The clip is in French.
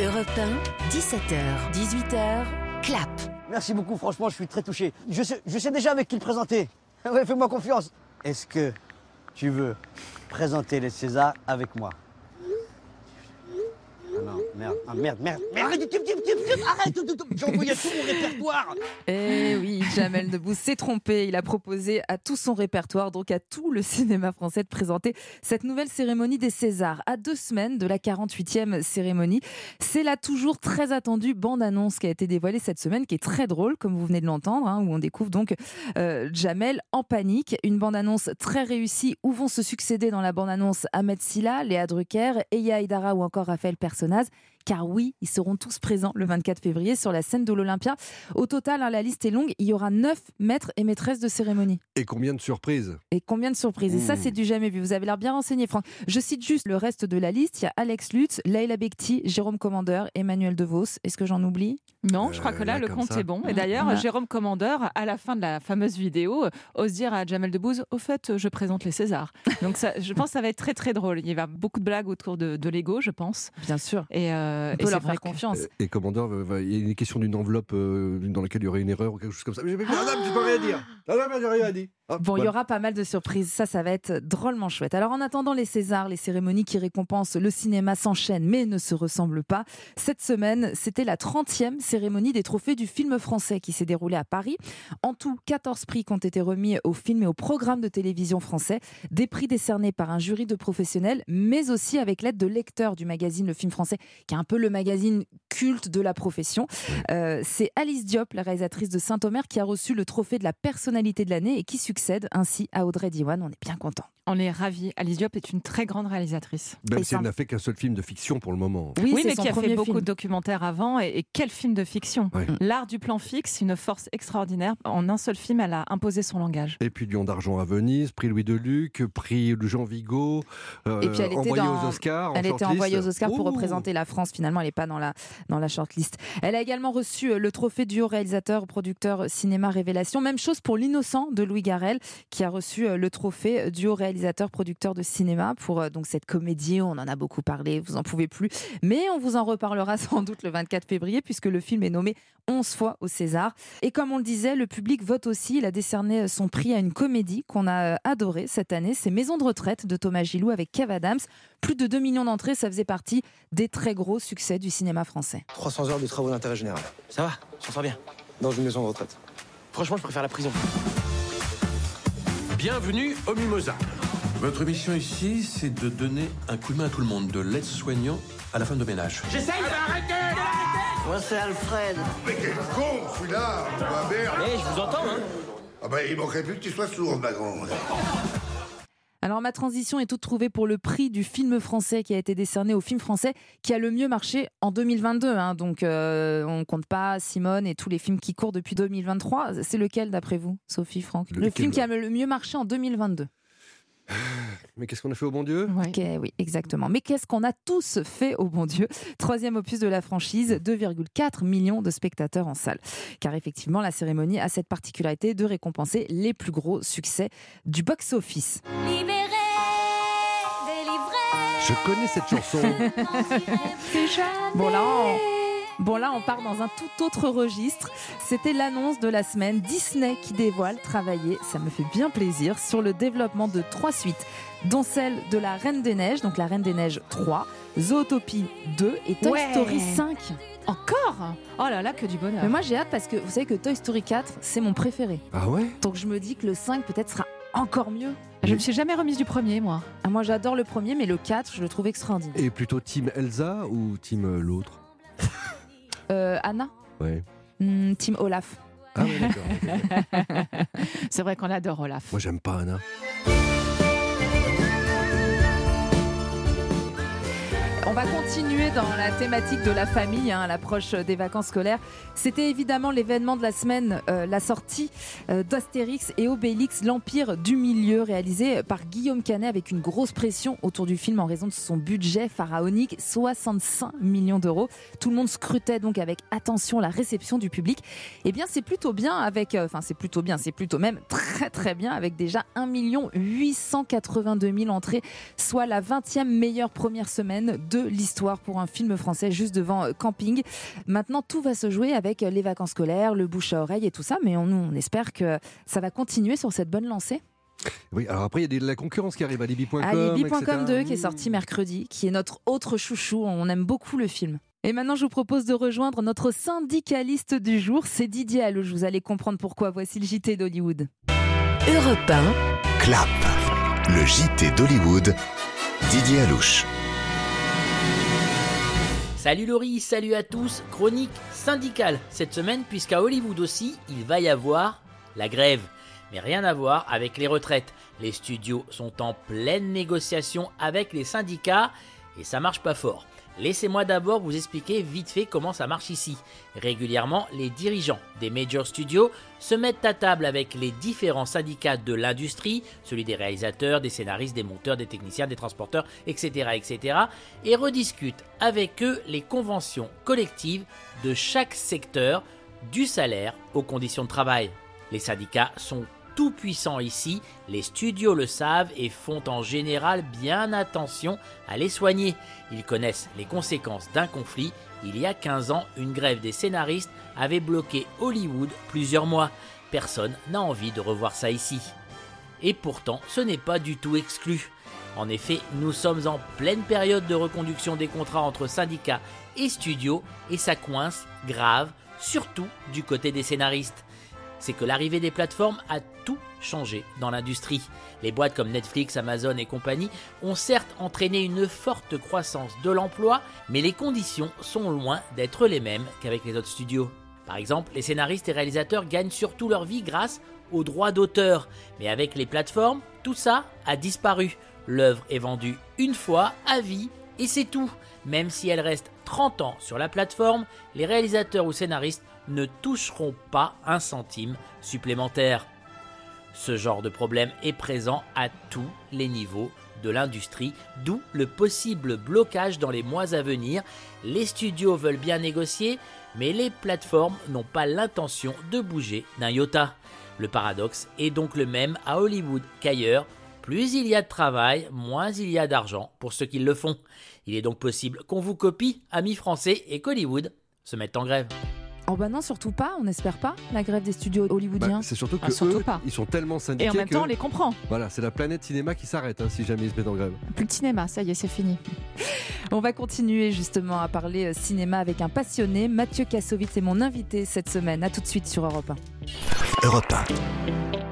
Europe 1, 17h, 18h, clap. Merci beaucoup, franchement, je suis très touché. Je sais, déjà avec qui le présenter. Ouais, fais-moi confiance. Est-ce que tu veux présenter les Césars avec moi? Ah non, merde, ah, merde, merde, merde, arrête, tip, tip, tip, tip, arrête, j'ai envoyé tout mon répertoire. Eh oui, Jamel Debbouze s'est trompé. Il a proposé à tout son répertoire, donc à tout le cinéma français, de présenter cette nouvelle cérémonie des Césars. À deux semaines de la 48e cérémonie, c'est la toujours très attendue bande-annonce qui a été dévoilée cette semaine, qui est très drôle, comme vous venez de l'entendre, hein, où on découvre donc euh, Jamel en panique. Une bande-annonce très réussie où vont se succéder dans la bande-annonce Ahmed Silla, Léa Drucker, Eya Aydara ou encore Raphaël Personnaz? Car oui, ils seront tous présents le 24 février sur la scène de l'Olympia. Au total, hein, la liste est longue, il y aura neuf maîtres et maîtresses de cérémonie. Et combien de surprises Et combien de surprises? Et ça, Mmh. c'est du jamais vu. Vous avez l'air bien renseigné, Franck. Je cite juste le reste de la liste. Il y a Alex Lutz, Leila Bekti, Jérôme Commandeur, Emmanuel DeVos. Est-ce que j'en oublie? Non, je crois Euh, que là, là, le compte ça. est bon. Et d'ailleurs. Jérôme Commandeur, à la fin de la fameuse vidéo, euh, ose dire à Jamel Debbouze Au fait, je présente les Césars. Donc, ça, je pense que ça va être très, très drôle. Il y va beaucoup de blagues autour de, de l'ego, je pense. Bien sûr. Et, euh, On et leur faire confiance. Euh, Et commandeur, va- il y a une question d'une enveloppe euh, dans laquelle il y aurait une erreur ou quelque chose comme ça. Mais j'ai pas- Madame, tu peux rien dire. Madame, j'ai rien dit. Hop, Bon, il y aura pas mal de surprises. Ça, ça va être drôlement chouette. Alors, en attendant les Césars, les cérémonies qui récompensent le cinéma s'enchaînent, mais ne se ressemblent pas. Cette semaine, c'était la 30e cérémonie des trophées du film français qui s'est déroulée à Paris. En tout, 14 prix qui ont été remis aux films et aux programmes de télévision français. Des prix décernés par un jury de professionnels, mais aussi avec l'aide de lecteurs du magazine Le Film Français, qui est un peu le magazine culte de la profession. Euh, c'est Alice Diop, la réalisatrice de Saint-Omer, qui a reçu le trophée de la personnalité de l'année et qui succède ainsi à Audrey Diwan. On est bien content. On est ravis. Alice Diop est une très grande réalisatrice. Même Et si ça- elle n'a fait qu'un seul film de fiction pour le moment. Oui, mais qui a fait beaucoup film. de documentaires avant. Et, et quel film de fiction Ouais. L'art du plan fixe, une force extraordinaire. En un seul film, elle a imposé son langage. Et puis Lion d'argent à Venise, prix Louis Deluc, prix Jean Vigo, euh, Et puis elle était envoyée dans- aux Oscars. en Elle était envoyée aux Oscars pour Ouh. représenter la France. Finalement, elle n'est pas dans la, dans la shortlist. Elle a également reçu euh, le trophée du haut réalisateur, producteur cinéma révélation. Même chose pour L'innocent de Louis Garrel, qui a reçu euh, le trophée du haut réalisateur, producteur de cinéma pour euh, donc cette comédie. On en a beaucoup parlé, vous en pouvez plus. Mais on vous en reparlera sans doute le 24 février, puisque le film est nommé 11 fois au César. Et comme on le disait, le public vote aussi. Il a décerné son prix à une comédie qu'on a euh, adorée cette année. C'est Maison de retraite de Thomas Gilou avec Kev Adams. Plus de 2 millions d'entrées, ça faisait partie des très gros succès du cinéma français. 300 heures de travaux d'intérêt général. Ça va, je sens bien. Dans une maison de retraite. Franchement, je préfère la prison. Bienvenue au Mimosa. Votre mission ici, c'est de donner un coup de main à tout le monde, de l'aide-soignant à la femme de ménage. Moi, c'est Alfred. Mais quel con, celui-là Bah merde Eh, je vous entends, hein Ah bah il manquerait plus que tu sois sourd, ma grande. Alors ma transition est toute trouvée pour le prix du film français qui a été décerné au film français qui a le mieux marché en 2022. hein. Donc euh, on compte pas Simone et tous les films qui courent depuis 2023. C'est lequel d'après vous, Sophie, Franck? Le film qui a le mieux marché en 2022. Mais qu'est-ce qu'on a fait au bon Dieu? Ouais. Ok, oui, exactement. Mais qu'est-ce qu'on a tous fait au bon Dieu? Troisième opus de la franchise, 2,4 millions de spectateurs en salle. Car effectivement, la cérémonie a cette particularité de récompenser les plus gros succès du box-office. Libéré, délivré. Je connais cette chanson. Bon là, on... bon là, on part dans un tout autre registre. C'était l'annonce de la semaine Disney qui dévoile travailler, ça me fait bien plaisir, sur le développement de trois suites, dont celle de la Reine des Neiges, donc la Reine des Neiges 3, Zootopie 2 et Toy Ouais. Story 5. Encore? Oh là là, que du bonheur. Mais moi j'ai hâte parce que vous savez que Toy Story 4, c'est mon préféré. ah ouais? Donc je me dis que le 5 peut-être sera encore mieux. Je me suis jamais remise du premier, moi. Ah, moi j'adore le premier, mais le 4, je le trouve extraordinaire. Et plutôt Team Elsa ou Team euh, l'autre? Euh, Anna Ouais. Hmm, Team Olaf. Ah ouais, d'accord. C'est vrai qu'on adore Olaf. Moi, j'aime pas Anna. On va continuer dans la thématique de la famille hein, à l'approche des vacances scolaires. C'était évidemment l'événement de la semaine, euh, la sortie euh, d'Astérix et Obélix, l'Empire du Milieu, réalisé par Guillaume Canet avec une grosse pression autour du film en raison de son budget pharaonique, 65 millions d'euros. Tout le monde scrutait donc avec attention la réception du public. Eh bien, c'est plutôt bien avec, euh, enfin, c'est plutôt bien, c'est plutôt même très très bien avec déjà 1 882 000 entrées, soit la 20e meilleure première semaine de l'histoire pour un film français juste devant euh, Camping. Maintenant, tout va se jouer avec les vacances scolaires, le bouche à oreille et tout ça, mais on, nous, on espère que ça va continuer sur cette bonne lancée. Oui, alors après, il y a de la concurrence qui arrive à Libby.com. Etc. 2 qui est sorti mercredi, qui est notre autre chouchou. On aime beaucoup le film. Et maintenant, je vous propose de rejoindre notre syndicaliste du jour, c'est Didier Allouche. Vous allez comprendre pourquoi. Voici le JT d'Hollywood. Europe 1, Clap, le JT d'Hollywood, Didier Alouche. Salut Laurie, salut à tous. Chronique syndicale cette semaine, puisqu'à Hollywood aussi, il va y avoir la grève. Mais rien à voir avec les retraites. Les studios sont en pleine négociation avec les syndicats et ça marche pas fort. Laissez-moi d'abord vous expliquer vite fait comment ça marche ici. Régulièrement, les dirigeants des major studios se mettent à table avec les différents syndicats de l'industrie, celui des réalisateurs, des scénaristes, des monteurs, des techniciens, des transporteurs, etc., etc., et rediscutent avec eux les conventions collectives de chaque secteur, du salaire aux conditions de travail. Les syndicats sont tout puissants ici, les studios le savent et font en général bien attention à les soigner. Ils connaissent les conséquences d'un conflit. Il y a 15 ans, une grève des scénaristes avait bloqué Hollywood plusieurs mois. Personne n'a envie de revoir ça ici. Et pourtant, ce n'est pas du tout exclu. En effet, nous sommes en pleine période de reconduction des contrats entre syndicats et studios et ça coince grave, surtout du côté des scénaristes c'est que l'arrivée des plateformes a tout changé dans l'industrie. Les boîtes comme Netflix, Amazon et compagnie ont certes entraîné une forte croissance de l'emploi, mais les conditions sont loin d'être les mêmes qu'avec les autres studios. Par exemple, les scénaristes et réalisateurs gagnent surtout leur vie grâce aux droits d'auteur, mais avec les plateformes, tout ça a disparu. L'œuvre est vendue une fois à vie et c'est tout. Même si elle reste 30 ans sur la plateforme, les réalisateurs ou scénaristes ne toucheront pas un centime supplémentaire. Ce genre de problème est présent à tous les niveaux de l'industrie, d'où le possible blocage dans les mois à venir. Les studios veulent bien négocier, mais les plateformes n'ont pas l'intention de bouger d'un iota. Le paradoxe est donc le même à Hollywood qu'ailleurs. Plus il y a de travail, moins il y a d'argent pour ceux qui le font. Il est donc possible qu'on vous copie, amis français, et qu'Hollywood se mette en grève. Oh bah non, surtout pas, on n'espère pas, la grève des studios hollywoodiens. Bah, c'est surtout que Ah, surtout eux, pas. ils sont tellement syndiqués Et en même que- temps, on les comprend. Voilà, c'est la planète cinéma qui s'arrête hein, si jamais ils se mettent en grève. Plus de cinéma, ça y est, c'est fini. On va continuer justement à parler euh, cinéma avec un passionné. Mathieu Kassovitz est mon invité cette semaine. A tout de suite sur Europe 1. Europe 1.